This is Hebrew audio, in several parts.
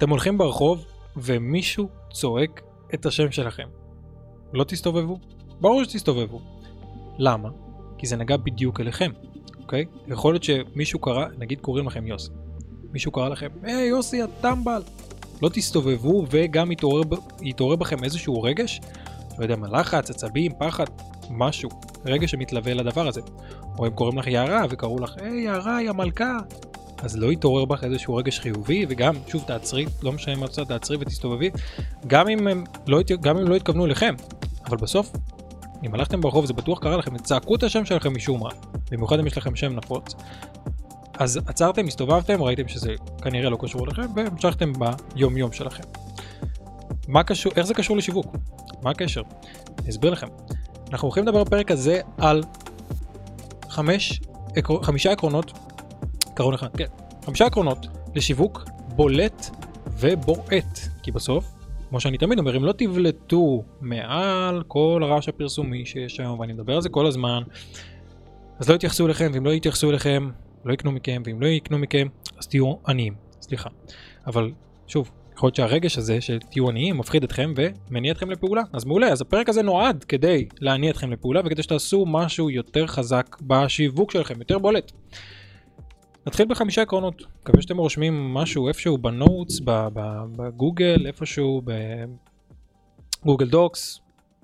אתם הולכים ברחוב ומישהו צועק את השם שלכם. לא תסתובבו? ברור שתסתובבו. למה? כי זה נגע בדיוק אליכם, אוקיי? יכול להיות שמישהו קרא, נגיד קוראים לכם יוסי. מישהו קרא לכם, היי יוסי הטמבל. לא תסתובבו וגם יתעורר, יתעורר בכם איזשהו רגש, לא יודע מה, לחץ, עצבים, פחד, משהו, רגש שמתלווה לדבר הזה. או הם קוראים לך יערה וקראו לך, היי יערה היא המלכה. אז לא יתעורר בך איזשהו רגש חיובי, וגם, שוב, תעצרי, לא משנה מה את תעצרי ותסתובבי, גם אם הם לא, גם אם לא התכוונו אליכם, אבל בסוף, אם הלכתם ברחוב זה בטוח קרה לכם, צעקו את השם שלכם משום מה, במיוחד אם יש לכם שם נפוץ, אז עצרתם, הסתובבתם, ראיתם שזה כנראה לא קשור אליכם, והמשכתם ביום יום שלכם. מה קשור, איך זה קשור לשיווק? מה הקשר? אני אסביר לכם. אנחנו הולכים לדבר בפרק הזה על חמש, חמישה עקרונות, עקרון אחד, כן, חמישה עקרונות לשיווק בולט ובועט, כי בסוף, כמו שאני תמיד אומר, אם לא תבלטו מעל כל הרעש הפרסומי שיש היום, ואני מדבר על זה כל הזמן, אז לא יתייחסו אליכם, ואם לא יתייחסו אליכם, לא יקנו מכם, ואם לא יקנו מכם, אז תהיו עניים, סליחה. אבל שוב, יכול להיות שהרגש הזה של תהיו עניים מפחיד אתכם ומניע אתכם לפעולה. אז מעולה, אז הפרק הזה נועד כדי להניע אתכם לפעולה וכדי שתעשו משהו יותר חזק בשיווק שלכם, יותר בולט. נתחיל בחמישה עקרונות, מקווה שאתם רושמים משהו איפשהו ב notes, בגוגל, איפשהו ב Google Docs,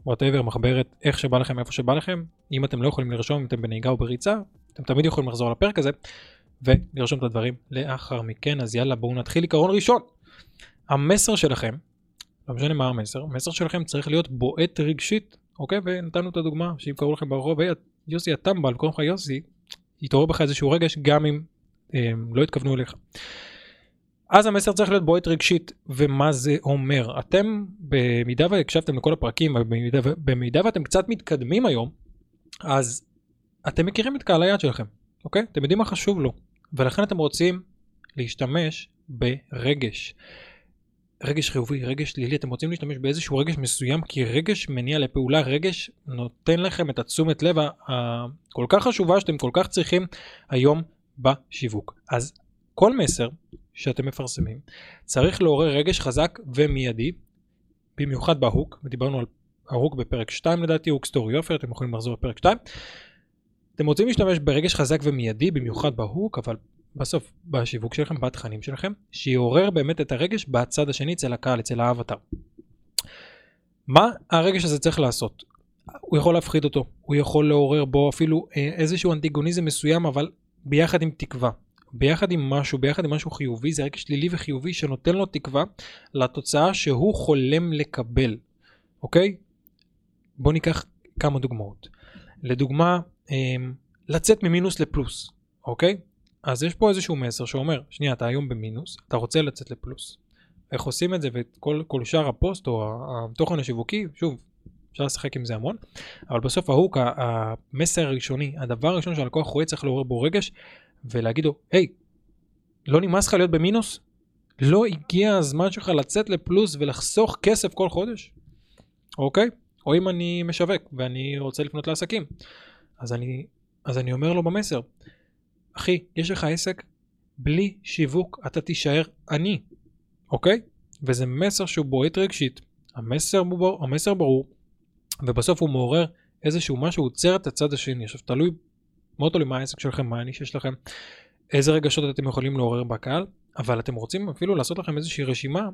whatever, מחברת, איך שבא לכם, איפה שבא לכם. אם אתם לא יכולים לרשום, אם אתם בנהיגה או בריצה, אתם תמיד יכולים לחזור לפרק הזה ולרשום את הדברים לאחר מכן. אז יאללה, בואו נתחיל עיקרון ראשון. המסר שלכם, לא משנה מה המסר, המסר שלכם צריך להיות בועט רגשית, אוקיי? ונתנו את הדוגמה שאם קראו לכם ברחוב, יוסי הטמבל, קוראים לך יוסי, יתעורר בך איזשהו רגש גם אם לא התכוונו אליך. אז המסר צריך להיות בועט רגשית, ומה זה אומר? אתם, במידה והקשבתם לכל הפרקים, במידה, במידה ואתם קצת מתקדמים היום, אז אתם מכירים את קהל היעד שלכם, אוקיי? אתם יודעים מה חשוב לו, ולכן אתם רוצים להשתמש ברגש. רגש חיובי, רגש שלילי, אתם רוצים להשתמש באיזשהו רגש מסוים, כי רגש מניע לפעולה, רגש נותן לכם את התשומת לב הכל כך חשובה שאתם כל כך צריכים היום בשיווק. אז כל מסר שאתם מפרסמים צריך לעורר רגש חזק ומיידי, במיוחד בהוק, ודיברנו על ההוק בפרק 2 לדעתי, hook story offer, אתם יכולים לחזור בפרק 2. אתם רוצים להשתמש ברגש חזק ומיידי, במיוחד ב hook, אבל בסוף בשיווק שלכם, בתכנים שלכם, שיעורר באמת את הרגש בצד השני אצל הקהל, אצל האווטאר. מה הרגש הזה צריך לעשות? הוא יכול להפחיד אותו, הוא יכול לעורר בו אפילו אה, איזשהו אנטיגוניזם מסוים, אבל ביחד עם תקווה. ביחד עם משהו, ביחד עם משהו חיובי, זה רגש שלילי וחיובי שנותן לו תקווה לתוצאה שהוא חולם לקבל, אוקיי? בואו ניקח כמה דוגמאות. לדוגמה, אמ, לצאת ממינוס לפלוס, אוקיי? אז יש פה איזשהו מסר שאומר, שנייה, אתה היום במינוס, אתה רוצה לצאת לפלוס. איך עושים את זה וכל שאר הפוסט או התוכן השיווקי, שוב, אפשר לשחק עם זה המון, אבל בסוף ההוק, המסר הראשוני, הדבר הראשון שהלקוח רואה צריך לעורר בו רגש ולהגיד לו, היי, לא נמאס לך להיות במינוס? לא הגיע הזמן שלך לצאת לפלוס ולחסוך כסף כל חודש? אוקיי? או אם אני משווק ואני רוצה לפנות לעסקים, אז אני, אז אני אומר לו במסר, אחי, יש לך עסק, בלי שיווק אתה תישאר עני, אוקיי? וזה מסר שהוא בועט רגשית, המסר, בור, המסר ברור, ובסוף הוא מעורר איזשהו משהו, הוא עוצר את הצד השני. עכשיו תלוי, מאוד תלוי מה העסק שלכם, מה הנישה שלכם, איזה רגשות אתם יכולים לעורר בקהל, אבל אתם רוצים אפילו לעשות לכם איזושהי רשימה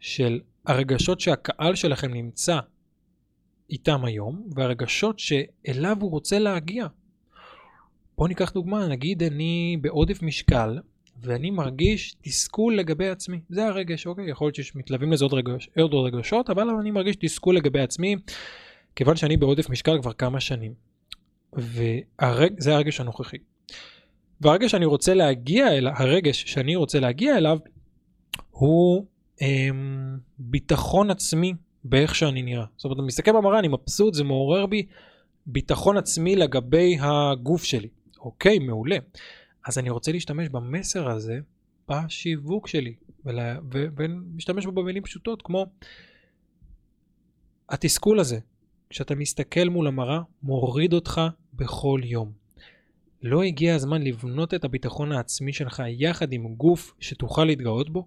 של הרגשות שהקהל שלכם נמצא איתם היום, והרגשות שאליו הוא רוצה להגיע. בואו ניקח דוגמה, נגיד אני בעודף משקל, ואני מרגיש תסכול לגבי עצמי. זה הרגש, אוקיי? יכול להיות שמתלווים לזה עוד, רגש, עוד רגשות, אבל אני מרגיש תסכול לגבי עצמי, כיוון שאני בעודף משקל כבר כמה שנים. וזה. הרגש הנוכחי. והרגש שאני רוצה להגיע אליו, הרגש שאני רוצה להגיע אליו, הוא אמ, ביטחון עצמי באיך שאני נראה. זאת אומרת, אני מסתכל במראה, אני מבסוט, זה מעורר בי ביטחון עצמי לגבי הגוף שלי. אוקיי, מעולה. אז אני רוצה להשתמש במסר הזה בשיווק שלי, ולה, ו, ולהשתמש בו במילים פשוטות כמו התסכול הזה, כשאתה מסתכל מול המראה, מוריד אותך בכל יום. לא הגיע הזמן לבנות את הביטחון העצמי שלך יחד עם גוף שתוכל להתגאות בו?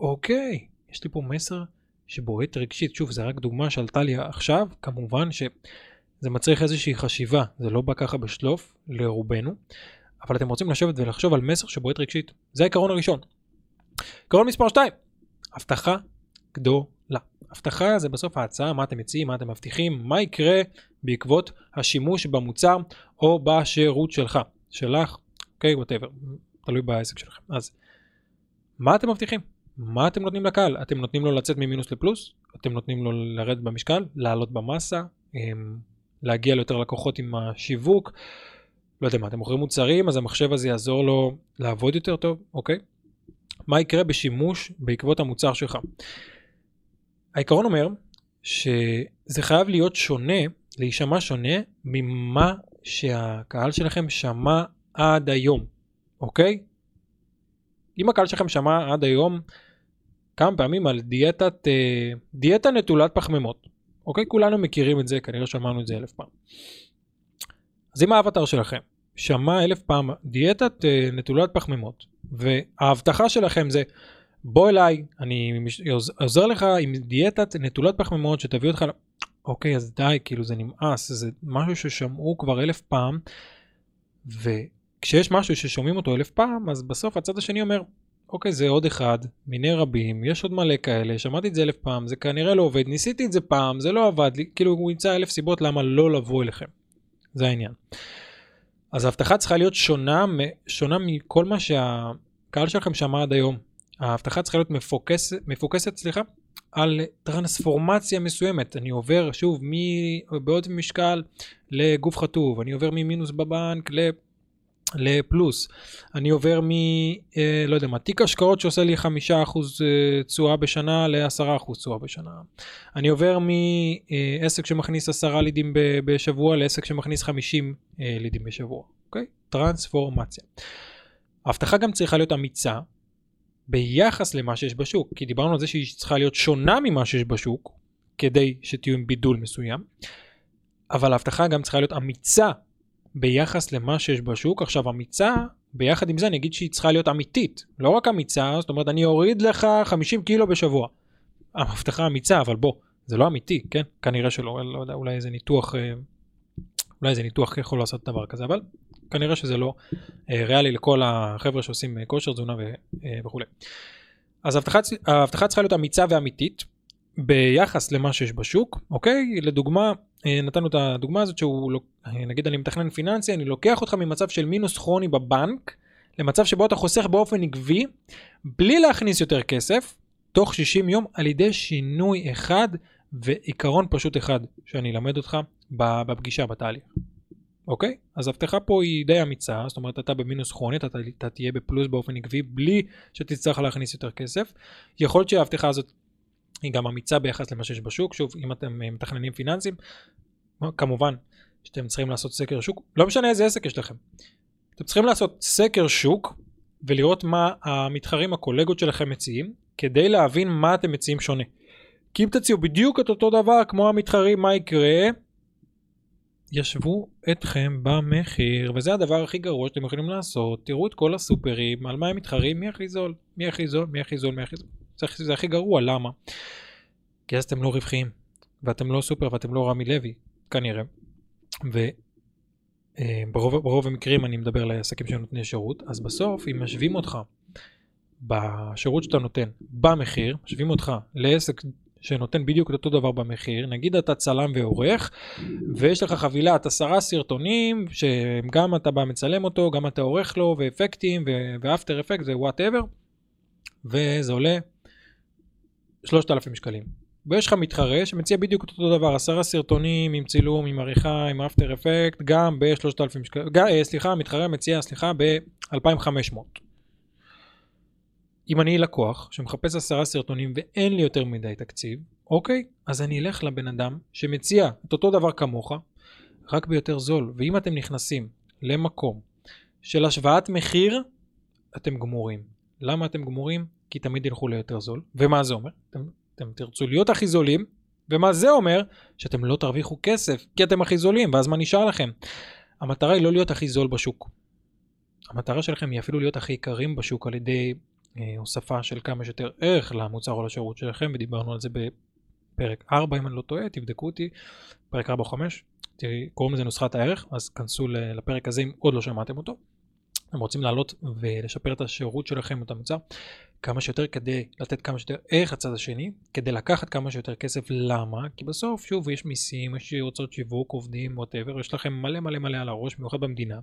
אוקיי, יש לי פה מסר שבועט רגשית. שוב, זו רק דוגמה שעלתה לי עכשיו, כמובן שזה מצריך איזושהי חשיבה, זה לא בא ככה בשלוף לרובנו, אבל אתם רוצים לשבת ולחשוב על מסר שבועט רגשית. זה העיקרון הראשון. עיקרון מספר 2, הבטחה גדולה. הבטחה זה בסוף ההצעה, מה אתם מציעים, מה אתם מבטיחים, מה יקרה בעקבות השימוש במוצר או בשירות שלך, שלך, אוקיי, okay, ווטאבר, תלוי בעסק שלכם. אז מה אתם מבטיחים? מה אתם נותנים לקהל? אתם נותנים לו לצאת ממינוס לפלוס? אתם נותנים לו לרדת במשקל? לעלות במסה? להגיע ליותר לקוחות עם השיווק? לא יודע מה, אתם מוכרים מוצרים, אז המחשב הזה יעזור לו לעבוד יותר טוב, אוקיי? מה יקרה בשימוש בעקבות המוצר שלך? העיקרון אומר שזה חייב להיות שונה, להישמע שונה ממה שהקהל שלכם שמע עד היום, אוקיי? אם הקהל שלכם שמע עד היום כמה פעמים על דיאטת, אה, דיאטה נטולת פחמימות, אוקיי? כולנו מכירים את זה, כנראה שמענו את זה אלף פעם. אז אם האבטר שלכם שמע אלף פעם דיאטת אה, נטולת פחמימות, וההבטחה שלכם זה בוא אליי, אני עוזר לך עם דיאטת נטולת פחמימות שתביא אותך, אוקיי אז די, כאילו זה נמאס, זה משהו ששמעו כבר אלף פעם, וכשיש משהו ששומעים אותו אלף פעם, אז בסוף הצד השני אומר, אוקיי זה עוד אחד מיני רבים, יש עוד מלא כאלה, שמעתי את זה אלף פעם, זה כנראה לא עובד, ניסיתי את זה פעם, זה לא עבד לי, כאילו הוא ימצא אלף סיבות למה לא לבוא אליכם, זה העניין. אז ההבטחה צריכה להיות שונה, שונה מכל מה שהקהל שלכם שמע עד היום. ההבטחה צריכה להיות מפוקסת, מפוקסת סליחה, על טרנספורמציה מסוימת. אני עובר שוב מבעוד משקל לגוף חטוב, אני עובר ממינוס בבנק ל... לפלוס. אני עובר מ... אה, לא יודע מה, תיק השקעות שעושה לי חמישה אחוז אה, תשואה בשנה לעשרה אחוז תשואה בשנה. אני עובר מעסק שמכניס עשרה לידים בשבוע לעסק שמכניס חמישים אה, לידים בשבוע, אוקיי? טרנספורמציה. ההבטחה גם צריכה להיות אמיצה ביחס למה שיש בשוק, כי דיברנו על זה שהיא צריכה להיות שונה ממה שיש בשוק, כדי שתהיו עם בידול מסוים, אבל ההבטחה גם צריכה להיות אמיצה ביחס למה שיש בשוק. עכשיו אמיצה, ביחד עם זה אני אגיד שהיא צריכה להיות אמיתית, לא רק אמיצה, זאת אומרת אני אוריד לך 50 קילו בשבוע. הבטחה אמיצה, אבל בוא, זה לא אמיתי, כן? כנראה שלא, לא יודע, אולי איזה ניתוח, אה, אולי איזה ניתוח יכול לעשות דבר כזה, אבל כנראה שזה לא אה, ריאלי לכל החבר'ה שעושים אה, כושר תזונה וכולי. אז ההבטחה צריכה להיות אמיצה ואמיתית ביחס למה שיש בשוק, אוקיי? לדוגמה, אה, נתנו את הדוגמה הזאת שהוא, לא, נגיד אני מתכנן פיננסי, אני לוקח אותך ממצב של מינוס כרוני בבנק, למצב שבו אתה חוסך באופן עקבי, בלי להכניס יותר כסף, תוך 60 יום, על ידי שינוי אחד ועיקרון פשוט אחד שאני אלמד אותך בפגישה, בתהליך. אוקיי? אז ההבטחה פה היא די אמיצה, זאת אומרת אתה במינוס כרוני, אתה, אתה תהיה בפלוס באופן עקבי בלי שתצטרך להכניס יותר כסף. יכול להיות שההבטחה הזאת היא גם אמיצה ביחס למה שיש בשוק, שוב, אם אתם אה, מתכננים פיננסים, כמובן שאתם צריכים לעשות סקר שוק, לא משנה איזה עסק יש לכם. אתם צריכים לעשות סקר שוק ולראות מה המתחרים הקולגות שלכם מציעים, כדי להבין מה אתם מציעים שונה. כי אם תציעו בדיוק את אותו דבר כמו המתחרים, מה יקרה? ישבו אתכם במחיר, וזה הדבר הכי גרוע שאתם יכולים לעשות. תראו את כל הסופרים, על מה הם מתחרים, מי הכי זול, מי הכי זול, מי הכי זול, מי הכי זול. זה, זה הכי גרוע, למה? כי אז אתם לא רווחיים, ואתם לא סופר ואתם לא רמי לוי, כנראה. וברוב אה, המקרים אני מדבר לעסקים שנותני שירות, אז בסוף אם משווים אותך בשירות שאתה נותן במחיר, משווים אותך לעסק שנותן בדיוק את אותו דבר במחיר, נגיד אתה צלם ועורך, ויש לך חבילת עשרה סרטונים, שגם אתה בא מצלם אותו, גם אתה עורך לו, ואפקטים, ו after effect, whatever, וזה עולה 3,000 שקלים. ויש לך מתחרה שמציע בדיוק אותו דבר, עשרה סרטונים עם צילום, עם עריכה, עם after effect, גם ב-3,000 שקלים, אה, סליחה, המתחרה מציע, סליחה, ב-2,500. אם אני לקוח שמחפש עשרה סרטונים ואין לי יותר מדי תקציב, אוקיי, אז אני אלך לבן אדם שמציע את אותו דבר כמוך, רק ביותר זול. ואם אתם נכנסים למקום של השוואת מחיר, אתם גמורים. למה אתם גמורים? כי תמיד ילכו ליותר זול. ומה זה אומר? אתם, אתם תרצו להיות הכי זולים, ומה זה אומר? שאתם לא תרוויחו כסף, כי אתם הכי זולים, ואז מה נשאר לכם? המטרה היא לא להיות הכי זול בשוק. המטרה שלכם היא אפילו להיות הכי יקרים בשוק על ידי אה, הוספה של כמה שיותר ערך למוצר או לשירות שלכם, ודיברנו על זה בפרק 4 אם אני לא טועה, תבדקו אותי, פרק 4 או 5, תראי, קוראים לזה נוסחת הערך, אז כנסו לפרק הזה אם עוד לא שמעתם אותו. אתם רוצים לעלות ולשפר את השירות שלכם, את המוצר, כמה שיותר כדי לתת כמה שיותר ערך לצד השני, כדי לקחת כמה שיותר כסף, למה? כי בסוף, שוב, יש מיסים, יש הוצאות שיווק, עובדים, ווטאבר, יש לכם מלא מלא מלא על הראש, במיוחד במדינה,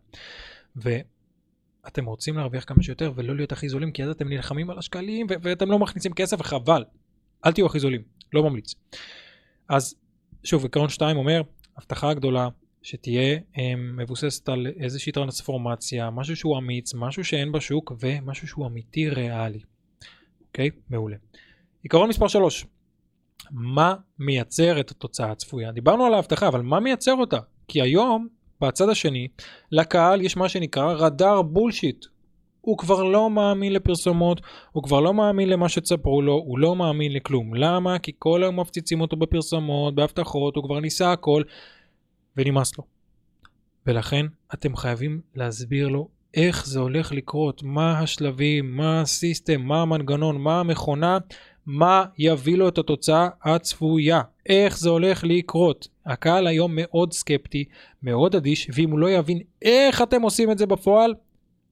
ואתם רוצים להרוויח כמה שיותר ולא להיות הכי זולים, כי אז אתם נלחמים על השקלים ואתם לא מכניסים כסף, וחבל. אל תהיו הכי זולים, לא ממליץ. אז שוב, עקרון 2 אומר, הבטחה גדולה, שתהיה um, מבוססת על איזושהי טרנספורמציה, משהו שהוא אמיץ, משהו שאין בשוק ומשהו שהוא אמיתי ריאלי. אוקיי? מעולה. עיקרון מספר 3, מה מייצר את התוצאה הצפויה? דיברנו על ההבטחה, אבל מה מייצר אותה? כי היום, בצד השני, לקהל יש מה שנקרא רדאר בולשיט. הוא כבר לא מאמין לפרסומות, הוא כבר לא מאמין למה שצפרו לו, הוא לא מאמין לכלום. למה? כי כל היום מפציצים אותו בפרסומות, בהבטחות, הוא כבר ניסה הכל, ונמאס לו. ולכן אתם חייבים להסביר לו איך זה הולך לקרות, מה השלבים, מה הסיסטם, מה המנגנון, מה המכונה, מה יביא לו את התוצאה הצפויה, איך זה הולך לקרות. הקהל היום מאוד סקפטי, מאוד אדיש, ואם הוא לא יבין איך אתם עושים את זה בפועל,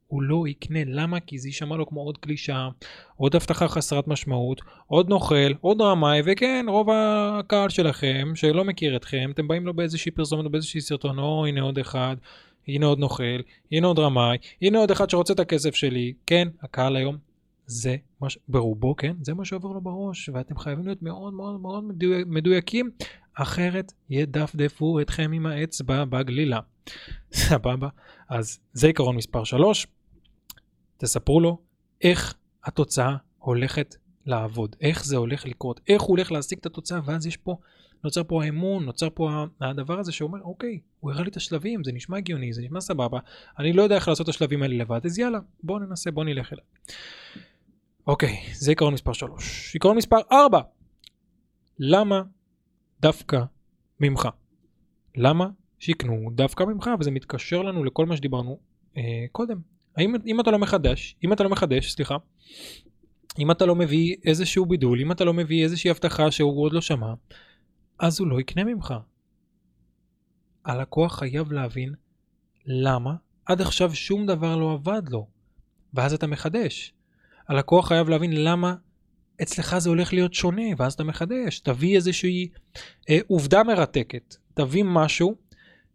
הוא לא יקנה. למה? כי זה יישמע לו כמו עוד קלישאה, עוד הבטחה חסרת משמעות, עוד נוכל, עוד רמאי, וכן, רוב הקהל שלכם, שלא מכיר אתכם, אתם באים לו באיזושהי פרסומת או באיזושהי סרטון, או הנה עוד אחד, הנה עוד נוכל, הנה עוד רמאי, הנה עוד אחד שרוצה את הכסף שלי. כן, הקהל היום, זה מה ש... ברובו, כן, זה מה שעובר לו בראש, ואתם חייבים להיות מאוד מאוד מאוד מדויקים, אחרת ידפדפו אתכם עם האצבע בגלילה. סבבה? אז זה עיקרון מספר 3. תספרו לו איך התוצאה הולכת לעבוד, איך זה הולך לקרות, איך הוא הולך להשיג את התוצאה, ואז יש פה, נוצר פה האמון, נוצר פה הדבר הזה שאומר, אוקיי, הוא הראה לי את השלבים, זה נשמע הגיוני, זה נשמע סבבה, אני לא יודע איך לעשות את השלבים האלה לבד, אז יאללה, בואו ננסה, בואו נלך אליו. אוקיי, זה עיקרון מספר 3. עיקרון מספר 4, למה דווקא ממך? למה שיקנו דווקא ממך? וזה מתקשר לנו לכל מה שדיברנו אה, קודם. האם, אם אתה לא מחדש, אם אתה לא מחדש, סליחה, אם אתה לא מביא איזשהו בידול, אם אתה לא מביא איזושהי הבטחה שהוא עוד לא שמע, אז הוא לא יקנה ממך. הלקוח חייב להבין למה עד עכשיו שום דבר לא עבד לו, ואז אתה מחדש. הלקוח חייב להבין למה אצלך זה הולך להיות שונה, ואז אתה מחדש. תביא איזושהי אה, עובדה מרתקת, תביא משהו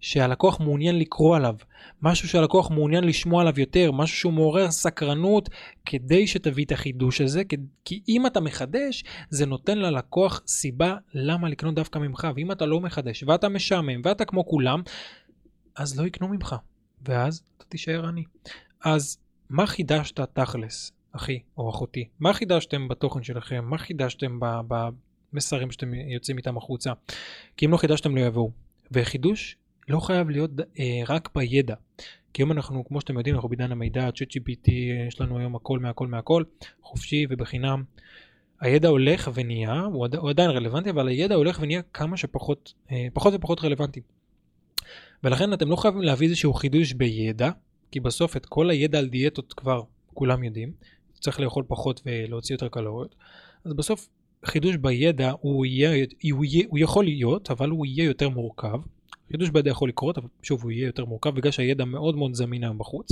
שהלקוח מעוניין לקרוא עליו, משהו שהלקוח מעוניין לשמוע עליו יותר, משהו שהוא מעורר סקרנות כדי שתביא את החידוש הזה, כי אם אתה מחדש, זה נותן ללקוח סיבה למה לקנות דווקא ממך, ואם אתה לא מחדש ואתה משעמם ואתה כמו כולם, אז לא יקנו ממך, ואז אתה תישאר עני. אז מה חידשת תכלס, אחי או אחותי? מה חידשתם בתוכן שלכם? מה חידשתם במסרים שאתם יוצאים איתם החוצה? כי אם לא חידשתם לא יבואו. וחידוש לא חייב להיות אה, רק בידע. כי היום אנחנו, כמו שאתם יודעים, אנחנו בעידן המידע, צ'אט GPT, יש לנו היום הכל מהכל מהכל, חופשי ובחינם. הידע הולך ונהיה, הוא, הוא עדיין רלוונטי, אבל הידע הולך ונהיה כמה שפחות, אה, פחות ופחות רלוונטי. ולכן אתם לא חייבים להביא איזשהו חידוש בידע, כי בסוף את כל הידע על דיאטות כבר כולם יודעים, צריך לאכול פחות ולהוציא יותר קלוריות, אז בסוף חידוש בידע הוא, יהיה, הוא, יהיה, הוא יכול להיות, אבל הוא יהיה יותר מורכב. חידוש בידע יכול לקרות, אבל שוב הוא יהיה יותר מורכב בגלל שהידע מאוד מאוד זמין היום בחוץ.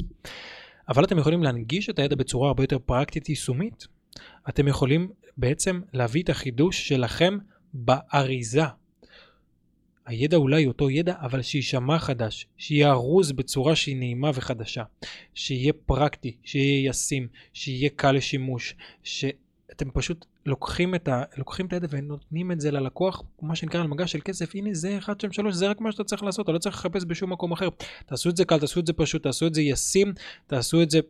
אבל אתם יכולים להנגיש את הידע בצורה הרבה יותר פרקטית יישומית. אתם יכולים בעצם להביא את החידוש שלכם באריזה. הידע אולי אותו ידע, אבל שיישמע חדש, שיהיה ארוז בצורה שהיא נעימה וחדשה, שיהיה פרקטי, שיהיה ישים, שיהיה קל לשימוש, שאתם פשוט לוקחים את, ה, לוקחים את הידע ונותנים את זה ללקוח, מה שנקרא על מגע של כסף, הנה זה 1, 2, 3, זה רק מה שאתה צריך לעשות, אתה לא צריך לחפש בשום מקום אחר. תעשו את זה קל, תעשו את זה פשוט, תעשו את זה ישים, תעשו את זה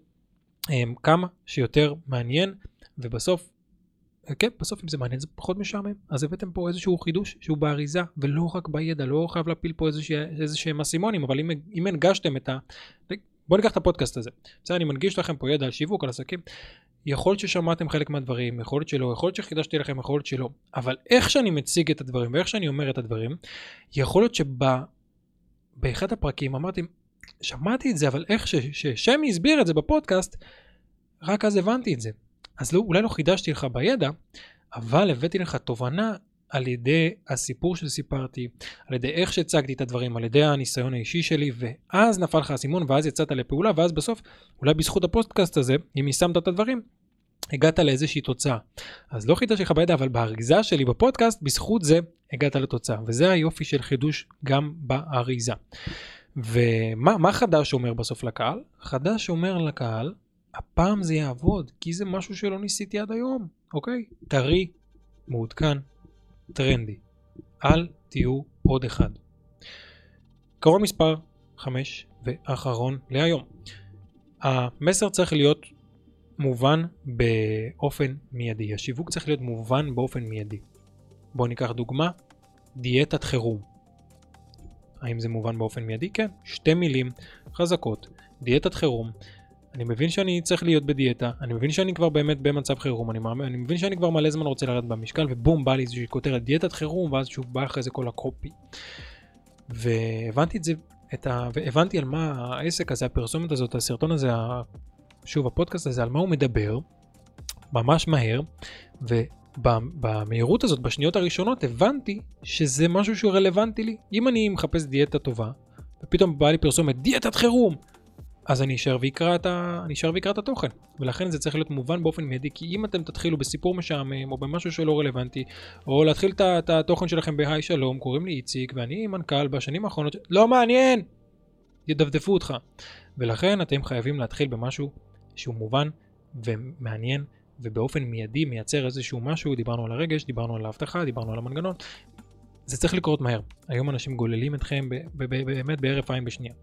um, כמה שיותר מעניין, ובסוף, כן, בסוף אם זה מעניין זה פחות משעמם. אז הבאתם פה איזשהו חידוש שהוא באריזה, ולא רק בידע, לא חייב להפיל פה איזה שהם אסימונים, אבל אם, אם הנגשתם את ה... בואו ניקח את הפודקאסט הזה. בסדר, אני מנגיש לכם פה ידע על שיווק, על עסקים. יכול להיות ששמעתם חלק מהדברים, יכול להיות שלא, יכול להיות שחידשתי לכם, יכול להיות שלא. אבל איך שאני מציג את הדברים ואיך שאני אומר את הדברים, יכול להיות שבאחד הפרקים אמרתי, שמעתי את זה, אבל איך ששמי הסביר את זה בפודקאסט, רק אז הבנתי את זה. אז לא, אולי לא חידשתי לך בידע, אבל הבאתי לך תובנה על ידי הסיפור שסיפרתי, על ידי איך שהצגתי את הדברים, על ידי הניסיון האישי שלי, ואז נפל לך האסימון, ואז יצאת לפעולה, ואז בסוף, אולי בזכות הפודקאסט הזה, אם יישמת את הדברים, הגעת לאיזושהי תוצאה. אז לא חידשתי לך בידע, אבל באריזה שלי בפודקאסט, בזכות זה הגעת לתוצאה. וזה היופי של חידוש גם באריזה. ומה חדש אומר בסוף לקהל? חדש אומר לקהל, הפעם זה יעבוד, כי זה משהו שלא ניסיתי עד היום, אוקיי? טרי, מעודכן, טרנדי. אל תהיו עוד אחד. קרוב מספר 5 ואחרון להיום. המסר צריך להיות מובן באופן מיידי. השיווק צריך להיות מובן באופן מיידי. בואו ניקח דוגמה, דיאטת חירום. האם זה מובן באופן מיידי? כן. שתי מילים חזקות, דיאטת חירום. אני מבין שאני צריך להיות בדיאטה, אני מבין שאני כבר באמת במצב חירום, אני, מאמין, אני מבין שאני כבר מלא זמן רוצה לרדת במשקל, ובום, בא לי איזושהי כותרת דיאטת חירום, ואז שוב בא אחרי זה כל הקופי. והבנתי את זה, את ה... והבנתי על מה העסק הזה, הפרסומת הזאת, הסרטון הזה, שוב, הפודקאסט הזה, על מה הוא מדבר, ממש מהר, ובמהירות הזאת, בשניות הראשונות, הבנתי שזה משהו שהוא רלוונטי לי. אם אני מחפש דיאטה טובה, ופתאום בא לי פרסומת, דיאטת חירום, אז אני אשאר ויקרא את, ה... את התוכן. ולכן זה צריך להיות מובן באופן מיידי, כי אם אתם תתחילו בסיפור משעמם, או במשהו שלא רלוונטי, או להתחיל את התוכן שלכם בהיי שלום, קוראים לי איציק, ואני מנכ"ל בשנים האחרונות, לא מעניין! ידפדפו אותך. ולכן אתם חייבים להתחיל במשהו שהוא מובן ומעניין, ובאופן מיידי מייצר איזשהו משהו, דיברנו על הרגש, דיברנו על ההבטחה, דיברנו על המנגנון. זה צריך לקרות מהר. היום אנשים גוללים אתכם באמת בהרף עין בשנייה.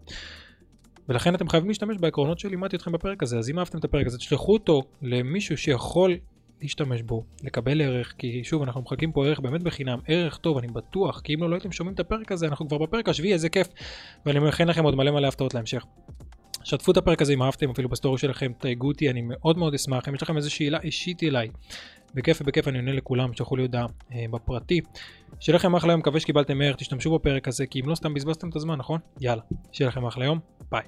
ולכן אתם חייבים להשתמש בעקרונות שלימדתי אתכם בפרק הזה, אז אם אהבתם את הפרק הזה, תשלחו אותו למישהו שיכול להשתמש בו, לקבל ערך, כי שוב, אנחנו מחכים פה ערך באמת בחינם, ערך טוב, אני בטוח, כי אם לא, לא הייתם שומעים את הפרק הזה, אנחנו כבר בפרק השביעי, איזה כיף, ואני מכין לכם עוד מלא מלא הפתעות להמשך. שתפו את הפרק הזה אם אהבתם, אפילו בסטורי שלכם, תייגו אותי, אני מאוד מאוד אשמח, אם יש לכם איזו שאלה אישית אליי, בכיף ובכיף אני עונה לכולם, שלחו לי הודעה אה, בפרטי. שיהיה לכם אחלה יום, מקווה שקיבלתם ערך, תשתמשו בפרק הזה, כי אם לא סתם בזבזתם את הזמן, נכון? יאללה, שיהיה לכם אחלה יום, ביי.